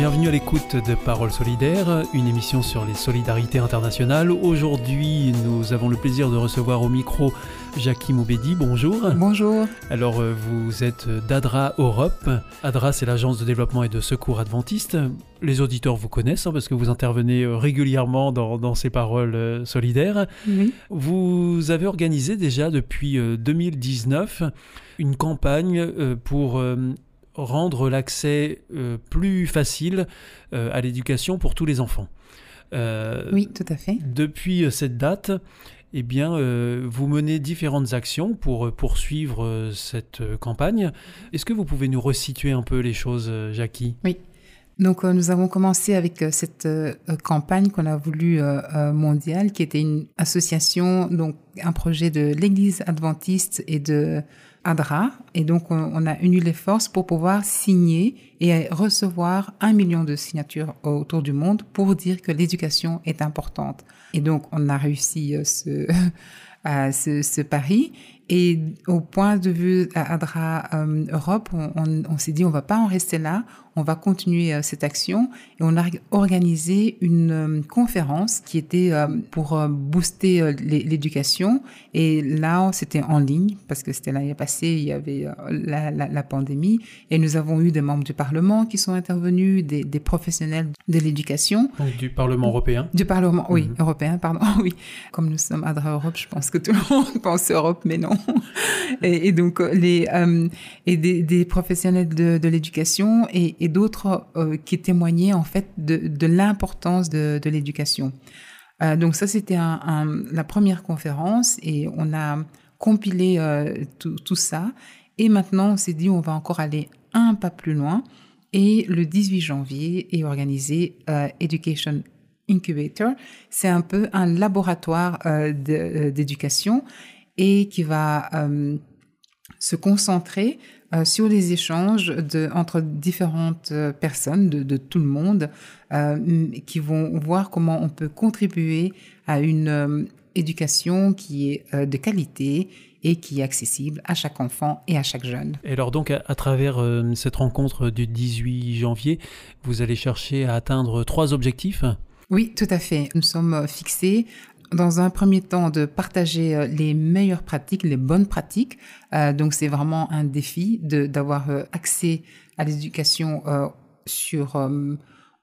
Bienvenue à l'écoute de Paroles solidaires, une émission sur les solidarités internationales. Aujourd'hui, nous avons le plaisir de recevoir au micro Jackie Moubedi. Bonjour. Bonjour. Alors, euh, vous êtes d'ADRA Europe. ADRA, c'est l'agence de développement et de secours adventiste. Les auditeurs vous connaissent hein, parce que vous intervenez euh, régulièrement dans, ces paroles euh, solidaires. Oui. Vous avez organisé déjà depuis 2019 une campagne pour rendre l'accès euh, plus facile euh, à l'éducation pour tous les enfants. Euh, oui, tout à fait. Depuis cette date, eh bien, vous menez différentes actions pour poursuivre cette campagne. Est-ce que vous pouvez nous resituer un peu les choses, Jackie? Oui. Donc, nous avons commencé avec cette campagne qu'on a voulu mondiale, qui était une association, donc un projet de l'Église adventiste et de ADRA. Et donc, on, a uni les forces pour pouvoir signer et recevoir un million de signatures autour du monde pour dire que l'éducation est importante. Et donc, on a réussi euh, ce, ce, pari. Et au point de vue ADRA euh, Europe, on, on, on s'est dit on va pas en rester là, on va continuer euh, cette action et on a organisé une euh, conférence qui était euh, pour booster l'éducation et là c'était en ligne parce que c'était l'année passée, il y avait la, la, la, pandémie et nous avons eu des membres du Parlement qui sont intervenus, des, des professionnels de l'éducation. Du Parlement européen Du Parlement, oui, mhm. européen, pardon, oui. Comme nous sommes ADRA Europe, je pense que tout le monde pense Europe, mais non. Et, et donc les et des, des professionnels de, de l'éducation et, et d'autres euh, qui témoignaient en fait de, l'importance de, l'éducation. Euh, donc ça, c'était la première conférence et on a compilé euh, tout, tout, ça. Et maintenant, on s'est dit, on va encore aller un pas plus loin. Et le 18 janvier est organisé Education Incubator. C'est un peu un laboratoire d'éducation et qui va se concentrer euh, sur les échanges de, entre différentes euh, personnes de, de tout le monde euh, qui vont voir comment on peut contribuer à une euh, éducation qui est de qualité et qui est accessible à chaque enfant et à chaque jeune. Et alors donc à, à travers cette rencontre du 18 janvier, vous allez chercher à atteindre trois objectifs? Oui, tout à fait. Nous sommes fixés dans un premier temps de partager euh, les meilleures pratiques, les bonnes pratiques. Euh, donc c'est vraiment un défi d'avoir euh, accès à l'éducation sur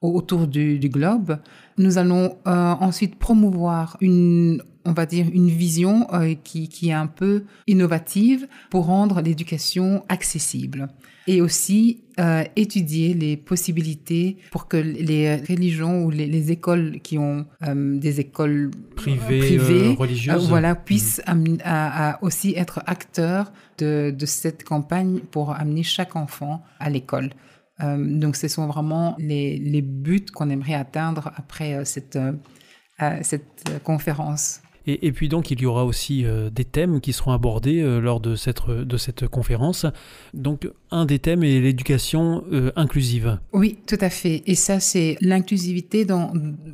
autour du, globe. Nous allons ensuite promouvoir une on va dire une vision qui, qui est un peu innovative pour rendre l'éducation accessible et aussi euh, étudier les possibilités pour que les religions ou les, les écoles qui ont euh, des écoles privées, privées euh, religieuses, voilà, puissent mmh. à, à aussi être acteurs de, de cette campagne pour amener chaque enfant à l'école. Donc, ce sont vraiment les, les buts qu'on aimerait atteindre après cette, cette conférence. Et, puis donc il y aura aussi euh, des thèmes qui seront abordés euh, lors de cette, de cette conférence. Donc un des thèmes est l'éducation euh, inclusive. Oui, tout à fait. Et ça c'est l'inclusivité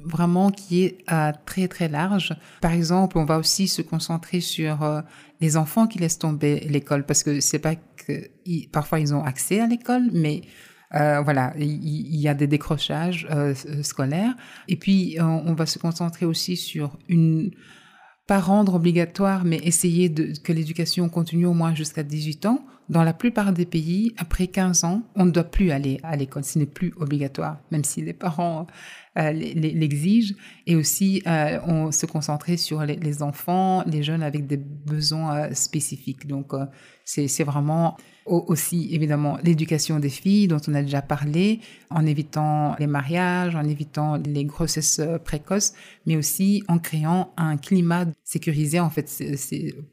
vraiment qui est très très large. Par exemple, on va aussi se concentrer sur euh, les enfants qui laissent tomber l'école parce que c'est pas que parfois ils ont accès à l'école, mais euh, voilà, il, y a des décrochages euh, scolaires. Et puis, on, va se concentrer aussi sur une pas rendre obligatoire, mais essayer de, que l'éducation continue au moins jusqu'à 18 ans. Dans la plupart des pays, après 15 ans, on ne doit plus aller à l'école. Ce n'est plus obligatoire, même si les parents euh, l'exigent. Et aussi, euh, on se concentrer sur les, enfants, les jeunes avec des besoins euh, spécifiques. Donc, c'est vraiment aussi, évidemment, l'éducation des filles dont on a déjà parlé, en évitant les mariages, en évitant les grossesses précoces, mais aussi en créant un climat sécurisé, en fait,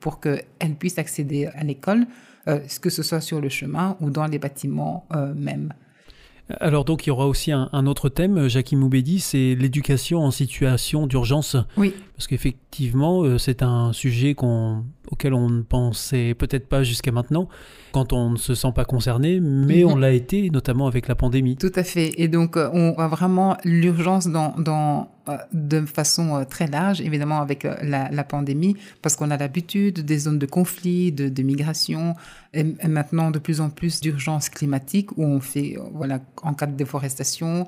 pour qu'elles puissent accéder à l'école, que ce soit sur le chemin ou dans les bâtiments même. Alors donc il y aura aussi un, autre thème, Jackie Moubedi, c'est l'éducation en situation d'urgence. Oui. Parce qu'effectivement, euh, c'est un sujet auquel on ne pensait peut-être pas jusqu'à maintenant, quand on ne se sent pas concerné, mais on mhm. l'a été, notamment avec la pandémie. Tout à fait. Et donc, euh, on a vraiment l'urgence dans, dans, euh, de façon très large, évidemment avec la, pandémie, parce qu'on a l'habitude des zones de conflit, de, de migration, et, maintenant de plus en plus d'urgence climatique, où on fait, voilà, en cas de déforestation,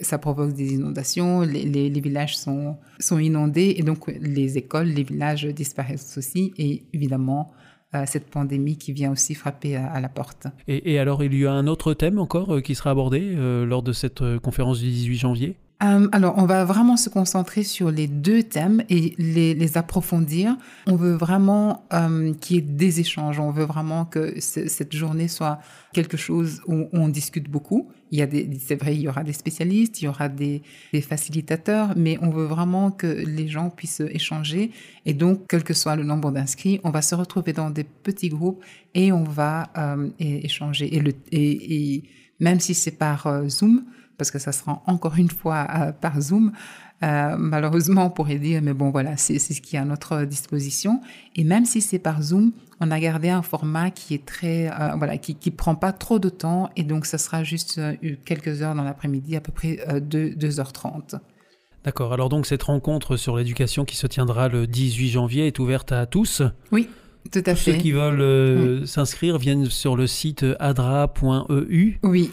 ça provoque des inondations, les, villages sont, inondés et donc les écoles, les villages disparaissent aussi et évidemment euh, cette pandémie qui vient aussi frapper à, la porte. Et, alors il y a un autre thème encore euh, qui sera abordé euh, lors de cette conférence du 18 janvier? Alors, on va vraiment se concentrer sur les deux thèmes et les, approfondir. On veut vraiment qu'il y ait des échanges. On veut vraiment que cette journée soit quelque chose où on discute beaucoup. Il y a des, c'est vrai, il y aura des spécialistes, il y aura des, facilitateurs, mais on veut vraiment que les gens puissent échanger. Et donc, quel que soit le nombre d'inscrits, on va se retrouver dans des petits groupes et on va euh, échanger. Et, même si c'est par euh, Zoom, parce que ça sera encore une fois euh, par Zoom, euh, malheureusement, on pourrait dire, mais bon, voilà, c'est ce qui est à notre disposition. Et même si c'est par Zoom, on a gardé un format qui est très, euh, voilà, qui, qui prend pas trop de temps. Et donc, ça sera juste quelques heures dans l'après-midi, à peu près 2, 2h30. D'accord. Alors donc, cette rencontre sur l'éducation qui se tiendra le 18 janvier est ouverte à tous Oui. Tout à fait. Ceux qui veulent s'inscrire viennent sur le site adra.eu. Oui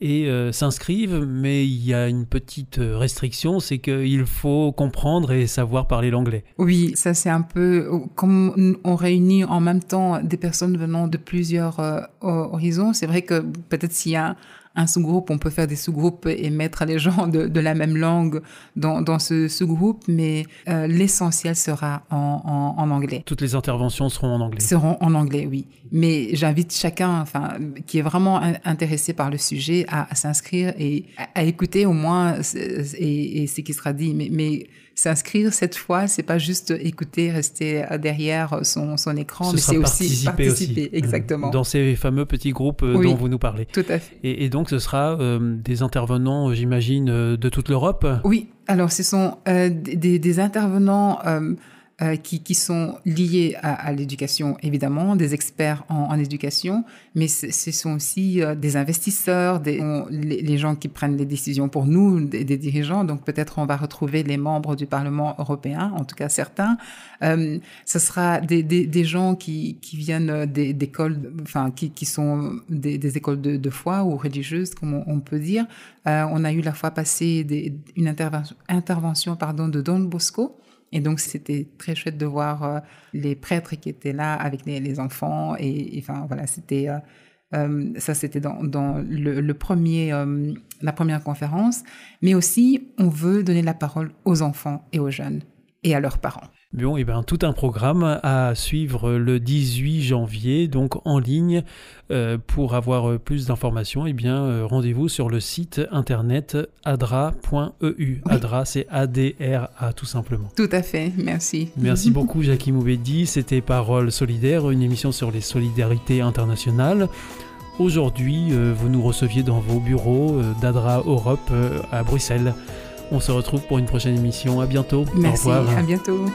et euh, s'inscrivent, mais il y a une petite euh, restriction, c'est qu'il faut comprendre et savoir parler l'anglais. Oui, ça c'est un peu comme on réunit en même temps des personnes venant de plusieurs euh, horizons. C'est vrai que peut-être s'il y a un sous-groupe, on peut faire des sous-groupes et mettre les gens de, la même langue dans, dans ce sous-groupe, mais euh, l'essentiel sera en, en, anglais. Toutes les interventions seront en anglais. Seront en anglais, oui. Mais j'invite chacun, enfin, qui est vraiment intéressé par le sujet, à, s'inscrire et à, écouter au moins et, et, ce qui sera dit. Mais, mais s'inscrire cette fois, c'est pas juste écouter, rester derrière son, son écran, mais c'est aussi participer, exactement. Dans ces fameux petits groupes euh, dont vous nous parlez. Tout à fait. Et, donc ce sera euh, des intervenants, j'imagine, euh, de toute l'Europe? Oui, alors ce sont des, des, intervenants euh, qui, qui, sont liés à, à l'éducation, évidemment, des experts en, en éducation, mais ce sont aussi euh, des investisseurs, des, les, gens qui prennent les décisions pour nous, des, des dirigeants. Donc peut-être on va retrouver les membres du Parlement européen, en tout cas certains. Euh, ce sera des, des, des gens qui, qui viennent d'écoles, enfin qui, qui sont des, des écoles de, de, foi ou religieuses, comme on, on peut dire. Euh, on a eu la fois passée une intervention, intervention pardon, de Don Bosco et donc, c'était très chouette de voir euh, les prêtres qui étaient là avec les, enfants. Et, enfin, voilà, c'était. Euh, euh, ça, c'était dans, le, premier, la première conférence. Mais aussi, on veut donner la parole aux enfants et aux jeunes et à leurs parents. Bon, et eh bien tout un programme à suivre le 18 janvier, donc en ligne. Euh, pour avoir plus d'informations, et eh bien euh, rendez-vous sur le site internet adra.eu. Adra, c'est A-D-R-A tout simplement. Tout à fait, merci. Merci beaucoup Jackie Moubedi, c'était Parole solidaire, une émission sur les solidarités internationales. Aujourd'hui, euh, vous nous receviez dans vos bureaux d'Adra Europe à Bruxelles. On se retrouve pour une prochaine émission. À bientôt. Merci. Au revoir. À bientôt.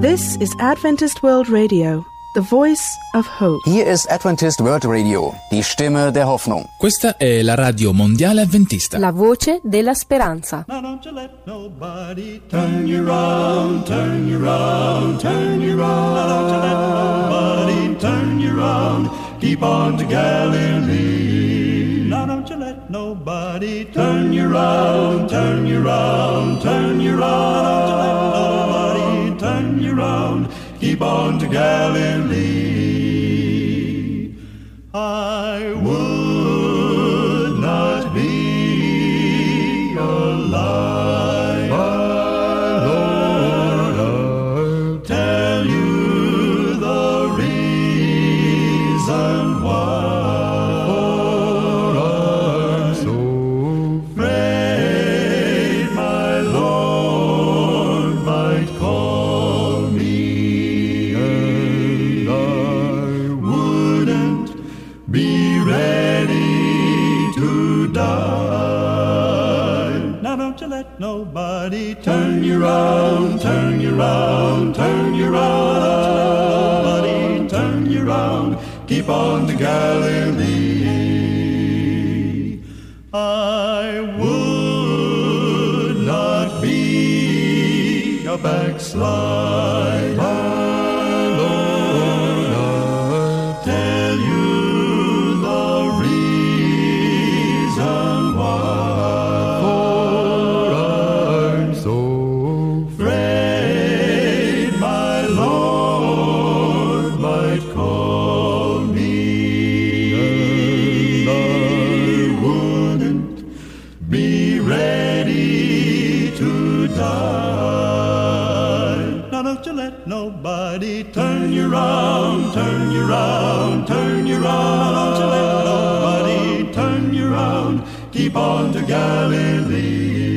This is Adventist World Radio, the voice of hope. Hier ist Adventist World Radio, die Stimme der Hoffnung. Questa è la radio mondiale adventista. La voce della speranza. Now don't you let nobody turn you round, turn you round, turn you round. Now don't you let nobody turn you round. Keep on to Galilee. Now don't you let nobody turn you round, turn you round, turn you round. bound to Galilee. Nobody turn you round, turn you round, turn you round. Nobody turn you round. Keep on to Galilee. I would not be a backslide. Nobody turn you round, turn you round, turn you round. Don't you let nobody turn you round. Keep on to Galilee.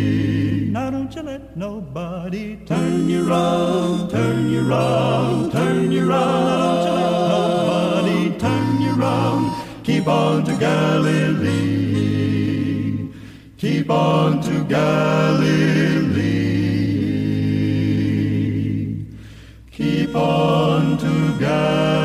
Now don't you let nobody turn you round, turn you round, turn you round. Don't you let nobody turn you round. Keep on to Galilee. Keep on to Galilee. Keep on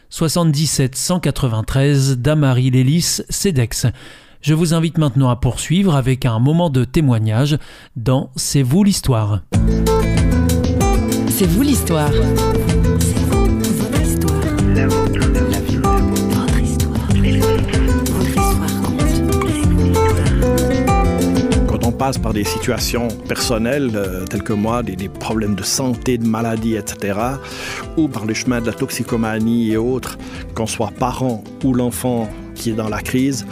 77 193 Damary Lélis, CEDEX. Je vous invite maintenant à poursuivre avec un moment de témoignage dans C'est vous l'histoire. C'est vous l'histoire. Passe par des situations personnelles euh, telles que moi, des, des problèmes de santé, de maladie, etc., ou par le chemin de la toxicomanie et autres, qu'on soit parent ou l'enfant qui est dans la crise,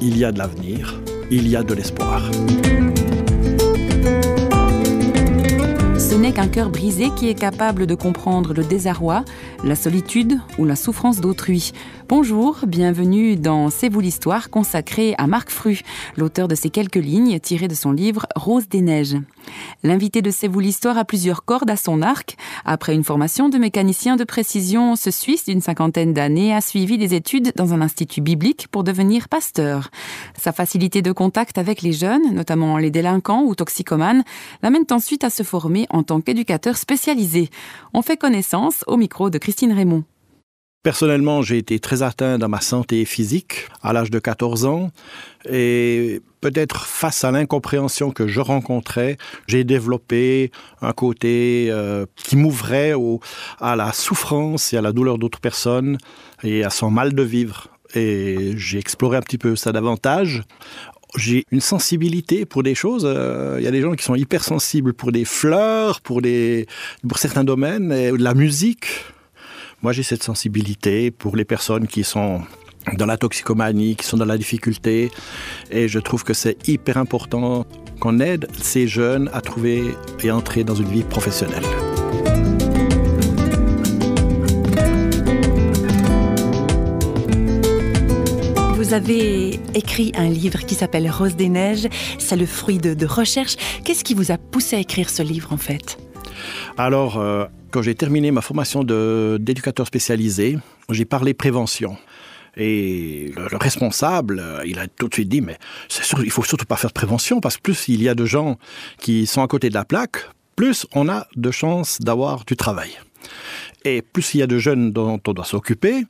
il y a de l'avenir, il y a de l'espoir. Ce n'est qu'un cœur brisé qui est capable de comprendre le désarroi, la solitude ou la souffrance d'autrui. Bonjour, bienvenue dans C'est vous l'histoire consacrée à Marc Fru, l'auteur de ces quelques lignes tirées de son livre Rose des neiges. L'invité de C'est vous l'histoire a plusieurs cordes à son arc. Après une formation de mécanicien de précision, ce Suisse d'une cinquantaine d'années a suivi des études dans un institut biblique pour devenir pasteur. Sa facilité de contact avec les jeunes, notamment les délinquants ou toxicomanes, l'amène ensuite à se former en tant qu'éducateur spécialisé. On fait connaissance au micro de Christine Raymond. Personnellement, j'ai été très atteint dans ma santé physique à l'âge de 14 ans et peut-être face à l'incompréhension que je rencontrais, j'ai développé un côté euh, qui m'ouvrait à la souffrance et à la douleur d'autres personnes et à son mal de vivre. Et j'ai exploré un petit peu ça davantage. J'ai une sensibilité pour des choses. euh, Il y a des gens qui sont hypersensibles pour des fleurs, pour, des, pour certains domaines, et la musique. Moi, j'ai cette sensibilité pour les personnes qui sont dans la toxicomanie, qui sont dans la difficulté. Et je trouve que c'est hyper important qu'on aide ces jeunes à trouver et entrer dans une vie professionnelle. Vous avez écrit un livre qui s'appelle Rose des Neiges. C'est le fruit de, de recherche. Qu'est-ce qui vous a poussé à écrire ce livre en fait? Alors, euh, quand j'ai terminé ma formation de- d'éducateur spécialisé, j'ai parlé prévention. Et le, le responsable, euh, il a tout de suite dit, mais c'est sûr, il faut surtout pas faire de prévention, parce que plus il y a de gens qui sont à côté de la plaque, plus on a de chances d'avoir du travail. Et plus il y a de jeunes dont on doit s'occuper,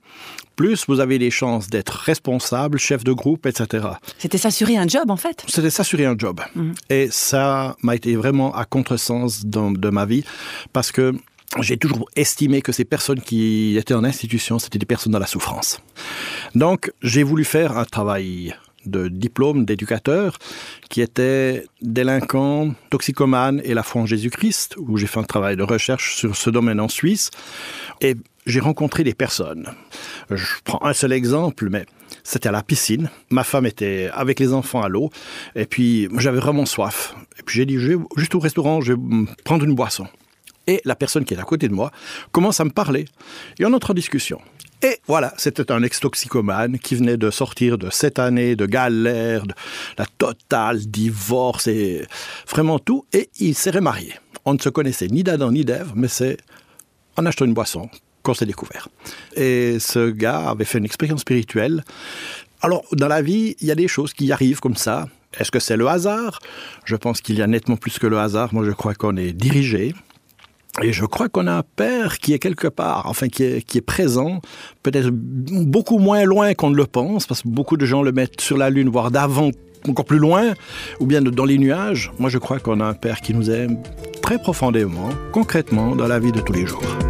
plus vous avez les chances d'être responsable, chef de groupe, etc. C'était s'assurer un job en fait. C'était s'assurer un job. Mhm. Et ça m'a été vraiment à contresens dans- de ma vie parce que j'ai toujours estimé que ces personnes qui étaient en institution, c'était des personnes dans la souffrance. Donc, j'ai voulu faire un travail de diplôme d'éducateur qui était délinquant, toxicomane et la foi en Jésus-Christ, où j'ai fait un travail de recherche sur ce domaine en Suisse. Et j'ai rencontré des personnes. Je prends un seul exemple, mais c'était à la piscine. Ma femme était avec les enfants à l'eau, et puis j'avais vraiment soif. Et puis j'ai dit, je vais juste au restaurant, je vais prendre une boisson. Et la personne qui est à côté de moi commence à me parler. Et on entre en discussion. Et voilà, c'était un ex-toxicomane qui venait de sortir de sept années de galère, de la totale, divorce et vraiment tout. Et il s'est remarié. On ne se connaissait ni d'Adam ni d'Ève, mais c'est en achetant une boisson qu'on s'est découvert. Et ce gars avait fait une expérience spirituelle. Alors, dans la vie, il y a des choses qui arrivent comme ça. Est-ce que c'est le hasard? Je pense qu'il y a nettement plus que le hasard. Moi, je crois qu'on est dirigé. Et je crois qu'on a un père qui est quelque part, enfin qui est, qui est présent, peut-être beaucoup moins loin qu'on ne le pense, parce que beaucoup de gens le mettent sur la Lune, voire d'avant, encore plus loin, ou bien dans les nuages. Moi, je crois qu'on a un père qui nous aime très profondément, concrètement, dans la vie de tous les jours.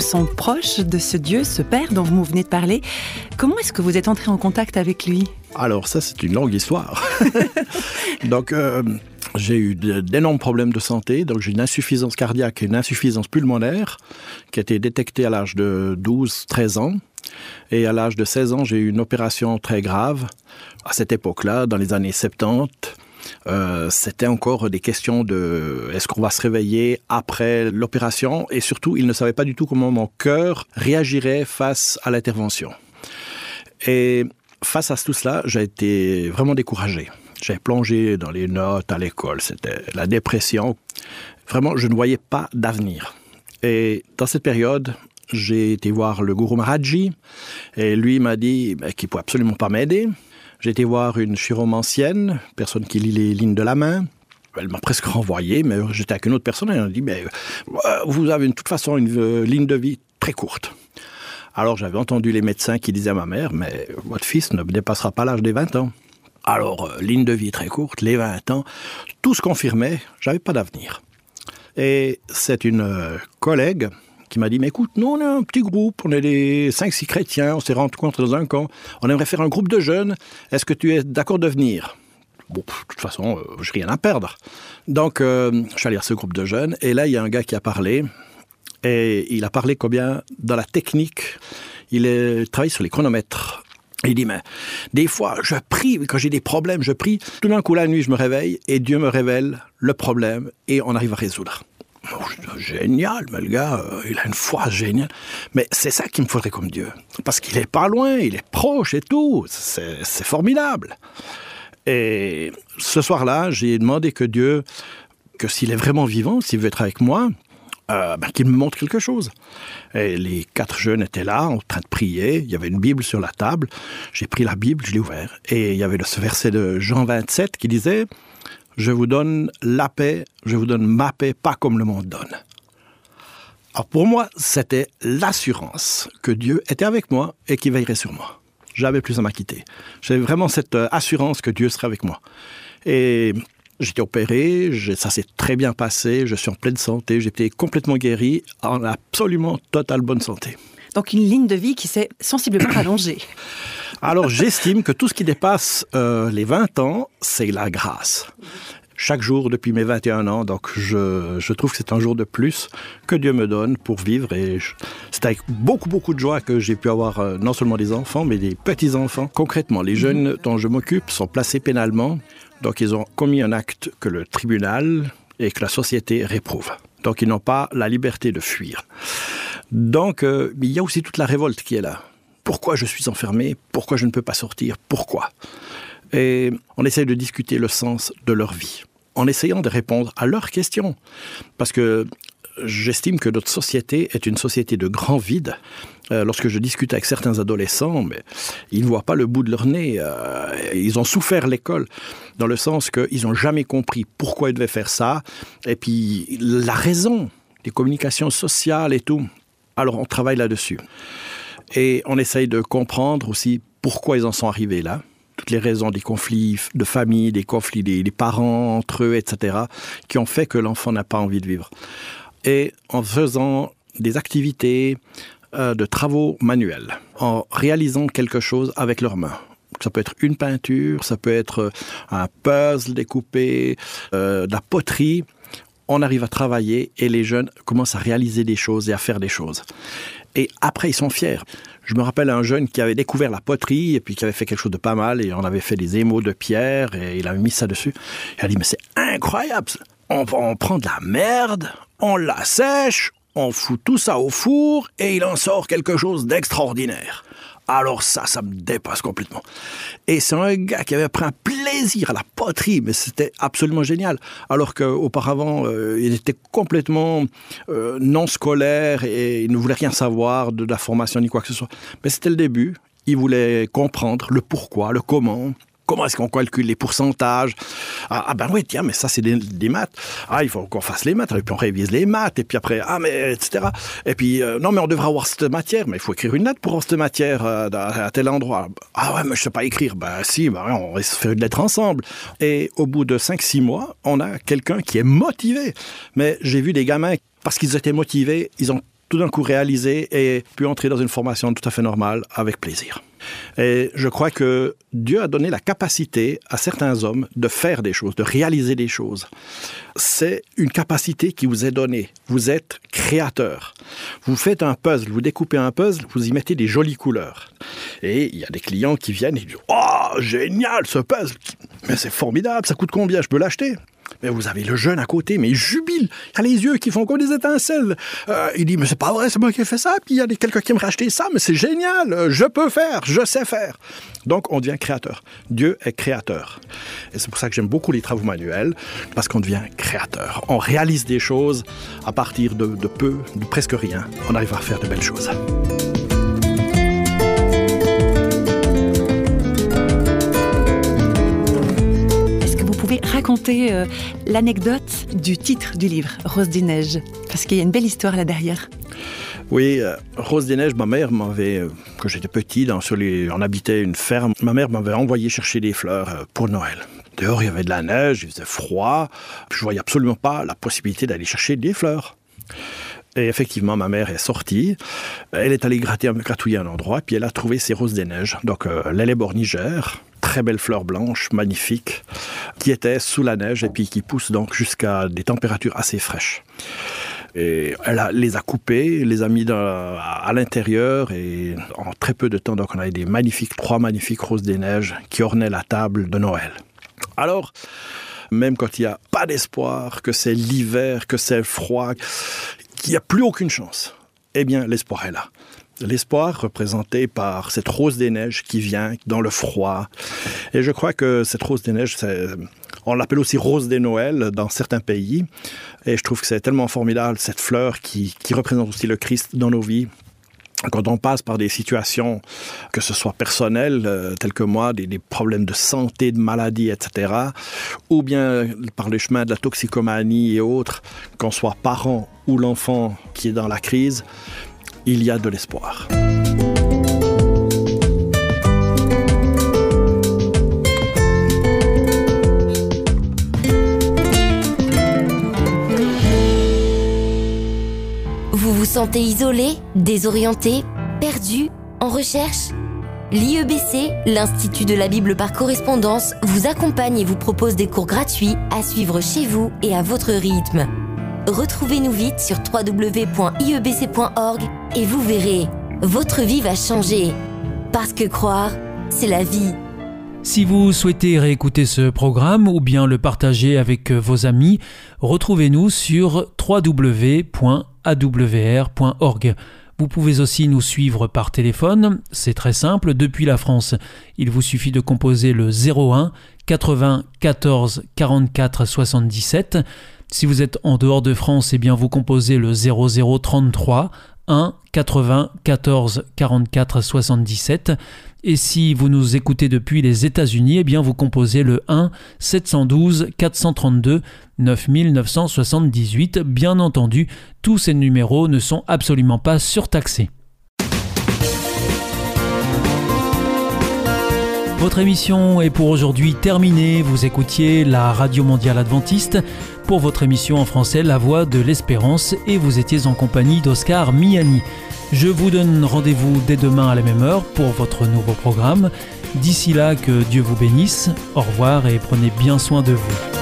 Vous sent proche de ce Dieu, ce Père dont vous venez de parler. Comment est-ce que vous êtes entré en contact avec lui? Alors ça, c'est une longue histoire. donc, euh, j'ai eu d'énormes problèmes de santé. Donc, j'ai une insuffisance cardiaque et une insuffisance pulmonaire qui a été détectée à l'âge de 12-13 ans. Et à l'âge de 16 ans, j'ai eu une opération très grave. À cette époque-là, dans les années 70, euh, c'était encore des questions de est-ce qu'on va se réveiller après l'opération? Et surtout, il ne savait pas du tout comment mon cœur réagirait face à l'intervention. Et face à tout cela, j'ai été vraiment découragé. J'ai plongé dans les notes à l'école, c'était la dépression. Vraiment, je ne voyais pas d'avenir. Et dans cette période, j'ai été voir le gourou Maharaji et lui m'a dit ben, qu'il ne pouvait absolument pas m'aider. J'ai été voir une chiromancienne, personne qui lit les lignes de la main. Elle m'a presque renvoyé, mais j'étais avec une autre personne et elle m'a dit mais, euh, Vous avez de toute façon une euh, ligne de vie très courte. Alors j'avais entendu les médecins qui disaient à ma mère, mais votre fils ne dépassera pas l'âge des 20 ans. Alors, euh, ligne de vie très courte, les 20 ans, tout se confirmait, j'avais pas d'avenir. Et c'est une euh, collègue qui m'a dit, mais écoute, nous on est un petit groupe, on est des 5-6 chrétiens, on s'est rencontrés dans un camp, on aimerait faire un groupe de jeunes, est-ce que tu es d'accord de venir? Bon, de toute façon, euh, j'ai rien à perdre. Donc, euh, je suis allé à ce groupe de jeunes, et là, il y a un gars qui a parlé, et il a parlé combien dans la technique, il travaille sur les chronomètres. Il dit, mais des fois, je prie, quand j'ai des problèmes, je prie. Tout d'un coup, la nuit, je me réveille et Dieu me révèle le problème et on arrive à résoudre. Génial, le gars, euh, il a une foi géniale. Mais c'est ça qu'il me faudrait comme Dieu. Parce qu'il est pas loin, il est proche et tout. C'est c'est formidable. Et ce soir-là, j'ai demandé que Dieu, que s'il est vraiment vivant, s'il veut être avec moi, euh, ben, qu'il me montre quelque chose. Et les quatre jeunes étaient là, en train de prier. Il y avait une Bible sur la table. J'ai pris la Bible, je l'ai ouverte. Et il y avait ce verset de Jean 27 qui disait Je vous donne la paix, je vous donne ma paix, pas comme le monde donne. Alors pour moi, c'était l'assurance que Dieu était avec moi et qu'il veillerait sur moi. J'avais plus à m'acquitter. J'avais vraiment cette euh, assurance que Dieu serait avec moi. Et j'étais opéré, ça s'est très bien passé, je suis en pleine santé, j'étais complètement guéri, en absolument totale bonne santé. Donc une ligne de vie qui s'est sensiblement allongée. Alors j'estime que tout ce qui dépasse euh, les 20 ans, c'est la grâce. chaque jour depuis mes 21 ans. Donc je, je trouve que c'est un jour de plus que Dieu me donne pour vivre. Et c'est avec beaucoup, beaucoup de joie que j'ai pu avoir euh, non seulement des enfants, mais des petits-enfants. Concrètement, les jeunes dont je m'occupe sont placés pénalement. Donc ils ont commis un acte que le tribunal et que la société réprouve. Donc ils n'ont pas la liberté de fuir. Donc euh, il y a aussi toute la révolte qui est là. Pourquoi je suis enfermé Pourquoi je ne peux pas sortir Pourquoi Et on essaie de discuter le sens de leur vie, en essayant de répondre à leurs questions. Parce que j'estime que notre société est une société de grand vide. Euh, lorsque je discute avec certains adolescents, mais ils ne voient pas le bout de leur nez. Euh, ils ont souffert l'école, dans le sens qu'ils n'ont jamais compris pourquoi ils devaient faire ça. Et puis la raison, les communications sociales et tout. Alors on travaille là-dessus. Et on essaye de comprendre aussi pourquoi ils en sont arrivés là. Toutes les raisons des conflits de famille, des conflits des, parents entre eux, etc., qui ont fait que l'enfant n'a pas envie de vivre. Et en faisant des activités euh, de travaux manuels, en réalisant quelque chose avec leurs mains. Ça peut être une peinture, ça peut être euh, un puzzle découpé, euh, de la poterie. On arrive à travailler et les jeunes commencent à réaliser des choses et à faire des choses. Et après, ils sont fiers. Je me rappelle un jeune qui avait découvert la poterie et puis qui avait fait quelque chose de pas mal et on avait fait des émaux de pierre et il avait mis ça dessus. Il a dit, mais c'est incroyable. On, on prend de la merde, on la sèche, on fout tout ça au four et il en sort quelque chose d'extraordinaire. Alors ça, ça me dépasse complètement. Et c'est un gars qui avait pris un plaisir à la poterie, mais c'était absolument génial. Alors qu'auparavant, euh, il était complètement euh, non scolaire et il ne voulait rien savoir de la formation ni quoi que ce soit. Mais c'était le début. Il voulait comprendre le pourquoi, le comment. Comment est-ce qu'on calcule les pourcentages? Ah, ah ben oui, tiens, mais ça c'est des, maths. Ah, il faut qu'on fasse les maths, et puis on révise les maths, et puis après, ah mais etc. Et puis euh, non, mais on devrait avoir cette matière, mais il faut écrire une lettre pour avoir cette matière euh, à, tel endroit. Ah ouais, mais je sais pas écrire. Ben si, ben, on va se faire une lettre ensemble. Et au bout de 5-6 mois, on a quelqu'un qui est motivé. Mais j'ai vu des gamins parce qu'ils étaient motivés, ils ont tout d'un coup réalisé et pu entrer dans une formation tout à fait normale avec plaisir. Et je crois que Dieu a donné la capacité à certains hommes de faire des choses, de réaliser des choses. C'est une capacité qui vous est donnée. Vous êtes créateur. Vous faites un puzzle, vous découpez un puzzle, vous y mettez des jolies couleurs. Et il y a des clients qui viennent et disent Oh, génial ce puzzle Mais c'est formidable, ça coûte combien? Je peux l'acheter? Mais vous avez le jeune à côté, mais il jubile. Il a les yeux qui font comme des étincelles. Euh, il dit, mais c'est pas vrai, c'est moi qui ai fait ça. Puis il y a quelqu'un qui me racheter ça, mais c'est génial. Euh, Je peux faire, je sais faire. Donc on devient créateur. Dieu est créateur. Et c'est pour ça que j'aime beaucoup les travaux manuels, parce qu'on devient créateur. On réalise des choses à partir de, de peu, de presque rien. On arrive à faire de belles choses. Raconter euh, l'anecdote du titre du livre, Rose des Neiges Parce qu'il y a une belle histoire là derrière. Oui, euh, Rose des Neiges, ma mère m'avait, euh, quand j'étais petit, dans, sur les, on habitait une ferme, ma mère m'avait envoyé chercher des fleurs euh, pour Noël. Dehors, il y avait de la neige, il faisait froid, je voyais absolument pas la possibilité d'aller chercher des fleurs. Et effectivement, ma mère est sortie, elle est allée gratter, gratouiller un endroit, puis elle a trouvé ces roses des neiges, donc euh, très belles fleurs blanches, magnifiques, qui étaient sous la neige et puis qui poussent donc jusqu'à des températures assez fraîches. Et elle les a coupés, les a mis à l'intérieur et en très peu de temps, donc on avait des magnifiques, trois magnifiques roses des neiges qui ornaient la table de Noël. Alors, même quand il n'y a pas d'espoir, que c'est l'hiver, que c'est froid, qu'il n'y a plus aucune chance, eh bien l'espoir est là. L'espoir représenté par cette rose des neiges qui vient dans le froid. Et je crois que cette rose des neiges, on l'appelle aussi rose des Noëls dans certains pays. Et je trouve que c'est tellement formidable, cette fleur qui, qui représente aussi le Christ dans nos vies. Quand on passe par des situations, que ce soit personnelles, euh, telles que moi, des, des problèmes de santé, de maladie, etc., ou bien par les chemins de la toxicomanie et autres, qu'on soit parent ou l'enfant qui est dans la crise, il y a de l'espoir. Vous vous sentez isolé, désorienté, perdu, en recherche? L'IEBC, l'Institut de la Bible par correspondance, vous accompagne et vous propose des cours gratuits à suivre chez vous et à votre rythme. Retrouvez-nous vite sur www.iebc.org et vous verrez, votre vie va changer. Parce que croire, c'est la vie. Si vous souhaitez réécouter ce programme ou bien le partager avec vos amis, retrouvez-nous sur www.awr.org. Vous pouvez aussi nous suivre par téléphone, c'est très simple, depuis la France. Il vous suffit de composer le 01 80 14 44 77. Si vous êtes en dehors de France, eh bien vous composez le 0033 1 80 14 44 77. Et si vous nous écoutez depuis les États-Unis, eh bien vous composez le 1 712 432 9978. Bien entendu, tous ces numéros ne sont absolument pas surtaxés. Votre émission est pour aujourd'hui terminée. Vous écoutiez la Radio Mondiale Adventiste pour votre émission en français La Voix de l'Espérance et vous étiez en compagnie d'Oscar Miani. Je vous donne rendez-vous dès demain à la même heure pour votre nouveau programme. D'ici là, que Dieu vous bénisse. Au revoir et prenez bien soin de vous.